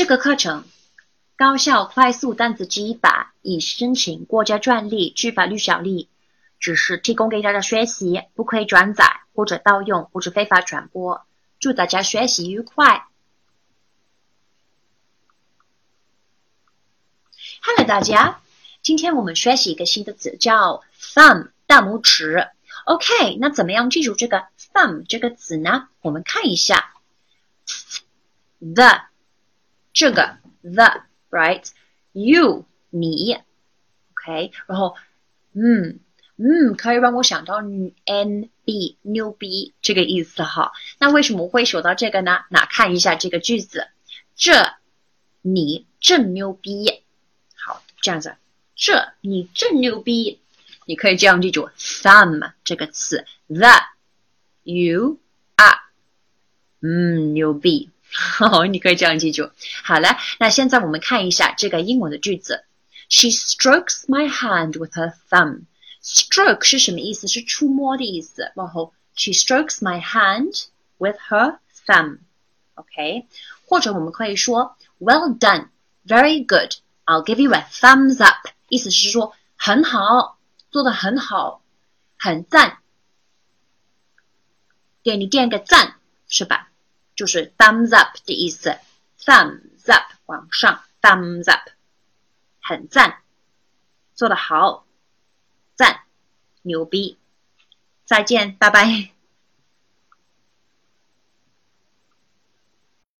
这个课程高效快速单词记忆法已申请国家专利，具法律效力，只是提供给大家学习，不可以转载或者盗用或者非法传播。祝大家学习愉快！Hello，大家，今天我们学习一个新的词，叫 thumb，大拇指。OK，那怎么样记住这个 thumb 这个词呢？我们看一下，the 这个 the right you 你 OK，然后嗯嗯，可以让我想到 n b 牛逼这个意思哈。那为什么会说到这个呢？那看一下这个句子，这你真牛逼。好，这样子，这你真牛逼。你可以这样记住 some 这个词，the you are，嗯，牛逼，好，你可以这样记住。好了，那现在我们看一下这个英文的句子。She strokes my hand with her thumb. Stroke 是什么意思？是触摸的意思。然后 she strokes my hand with her thumb. OK，或者我们可以说 Well done, very good. I'll give you a thumbs up. 意思是说很好。做的很好，很赞，给你点个赞，是吧？就是 thumbs up 的意思，thumbs up 往上，thumbs up 很赞，做的好，赞，牛逼，再见，拜拜。